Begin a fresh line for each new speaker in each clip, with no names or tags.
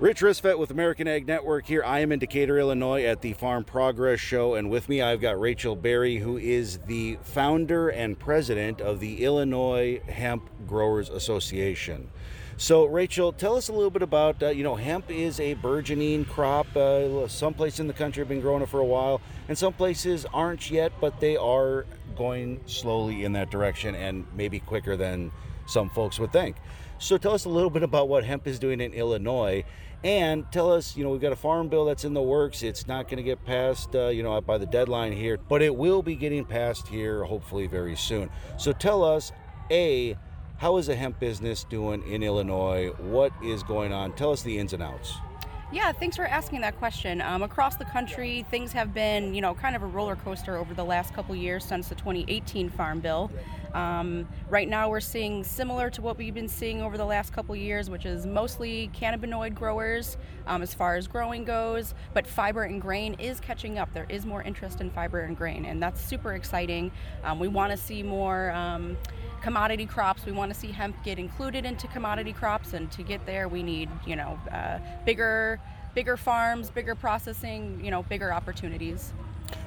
Rich Risvet with American Ag Network here. I am in Decatur, Illinois at the Farm Progress Show, and with me I've got Rachel Berry, who is the founder and president of the Illinois Hemp Growers Association. So, Rachel, tell us a little bit about uh, you know hemp is a burgeoning crop. Uh, some places in the country have been growing it for a while, and some places aren't yet, but they are going slowly in that direction and maybe quicker than some folks would think. So tell us a little bit about what hemp is doing in Illinois, and tell us, you know, we've got a farm bill that's in the works. It's not going to get passed, uh, you know, by the deadline here, but it will be getting passed here hopefully very soon. So tell us, a, how is the hemp business doing in Illinois? What is going on? Tell us the ins and outs.
Yeah, thanks for asking that question. Um, across the country, things have been, you know, kind of a roller coaster over the last couple years since the 2018 Farm Bill. Um, right now, we're seeing similar to what we've been seeing over the last couple years, which is mostly cannabinoid growers um, as far as growing goes, but fiber and grain is catching up. There is more interest in fiber and grain, and that's super exciting. Um, we want to see more um, commodity crops. We want to see hemp get included into commodity crops, and to get there, we need you know uh, bigger, bigger farms, bigger processing, you know, bigger opportunities.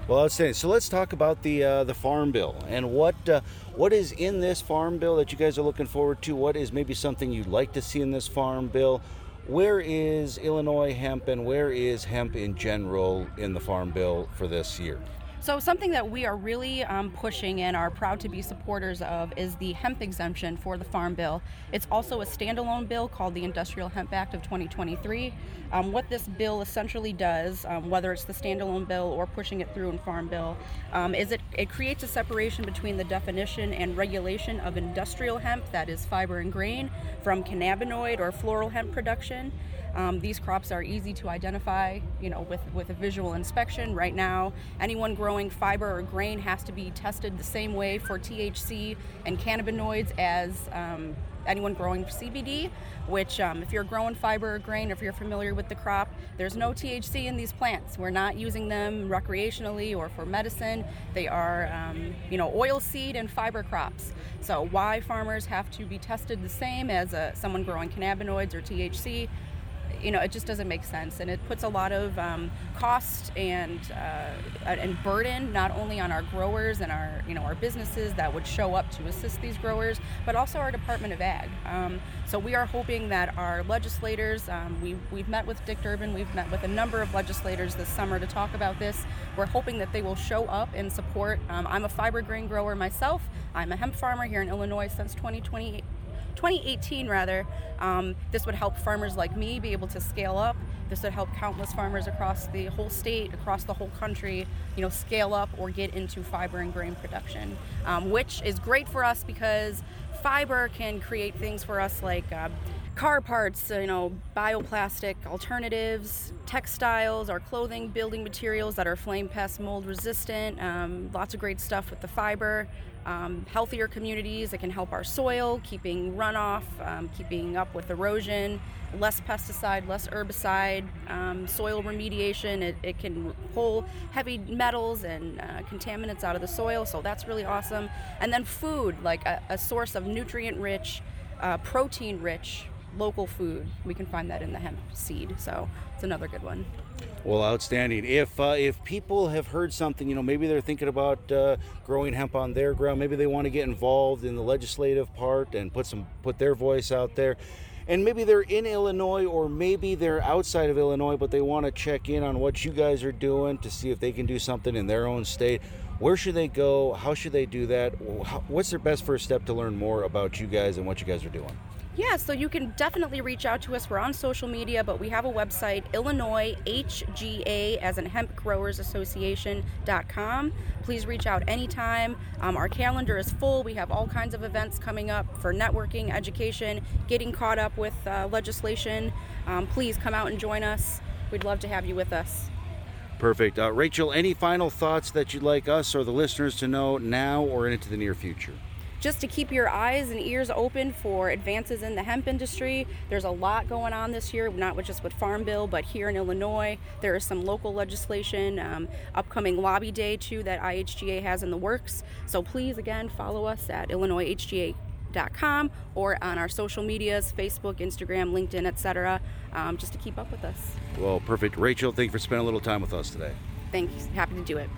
Well, outstanding. So let's talk about the uh, the farm bill and what uh, what is in this farm bill that you guys are looking forward to. What is maybe something you'd like to see in this farm bill? Where is Illinois hemp and where is hemp in general in the farm bill for this year?
So, something that we are really um, pushing and are proud to be supporters of is the hemp exemption for the Farm Bill. It's also a standalone bill called the Industrial Hemp Act of 2023. Um, what this bill essentially does, um, whether it's the standalone bill or pushing it through in Farm Bill, um, is it, it creates a separation between the definition and regulation of industrial hemp, that is fiber and grain, from cannabinoid or floral hemp production. Um, these crops are easy to identify, you know, with, with a visual inspection. Right now, anyone growing fiber or grain has to be tested the same way for THC and cannabinoids as um, anyone growing CBD, which um, if you're growing fiber or grain, if you're familiar with the crop, there's no THC in these plants. We're not using them recreationally or for medicine. They are, um, you know, oil seed and fiber crops. So why farmers have to be tested the same as uh, someone growing cannabinoids or THC you know, it just doesn't make sense, and it puts a lot of um, cost and uh, and burden not only on our growers and our you know our businesses that would show up to assist these growers, but also our Department of Ag. Um, so we are hoping that our legislators, um, we we've met with Dick Durbin, we've met with a number of legislators this summer to talk about this. We're hoping that they will show up and support. Um, I'm a fiber grain grower myself. I'm a hemp farmer here in Illinois since 2020. 2018 rather, um, this would help farmers like me be able to scale up. This would help countless farmers across the whole state, across the whole country, you know, scale up or get into fiber and grain production, um, which is great for us because fiber can create things for us like uh, car parts, you know, bioplastic alternatives, textiles, our clothing, building materials that are flame pest mold resistant, um, lots of great stuff with the fiber um, healthier communities. It can help our soil, keeping runoff, um, keeping up with erosion, less pesticide, less herbicide, um, soil remediation. It, it, can pull heavy metals and uh, contaminants out of the soil, so that's really awesome. And then food, like a, a source of nutrient rich, uh, protein rich local food. We can find that in the hemp seed, so it's another good one.
Well, outstanding. If uh, if people have heard something, you know, maybe they're thinking about uh, growing hemp on their ground. Maybe they want to get involved in the legislative part and put some put their voice out there. And maybe they're in Illinois or maybe they're outside of Illinois, but they want to check in on what you guys are doing to see if they can do something in their own state. Where should they go? How should they do that? What's their best first step to learn more about you guys and what you guys are doing?
Yeah, so you can definitely reach out to us. We're on social media, but we have a website, Illinois HGA, as in Hemp Growers Association.com. Please reach out anytime. Um, our calendar is full. We have all kinds of events coming up for networking, education, getting caught up with uh, legislation. Um, please come out and join us. We'd love to have you with us.
Perfect. Uh, Rachel, any final thoughts that you'd like us or the listeners to know now or into the near future?
Just to keep your eyes and ears open for advances in the hemp industry. There's a lot going on this year, not just with Farm Bill, but here in Illinois. There is some local legislation, um, upcoming lobby day too that IHGA has in the works. So please, again, follow us at illinoishga.com or on our social medias facebook instagram linkedin etc um, just to keep up with us.
Well, perfect. Rachel, thank you for spending a little time with us today.
Thanks. Happy to do it.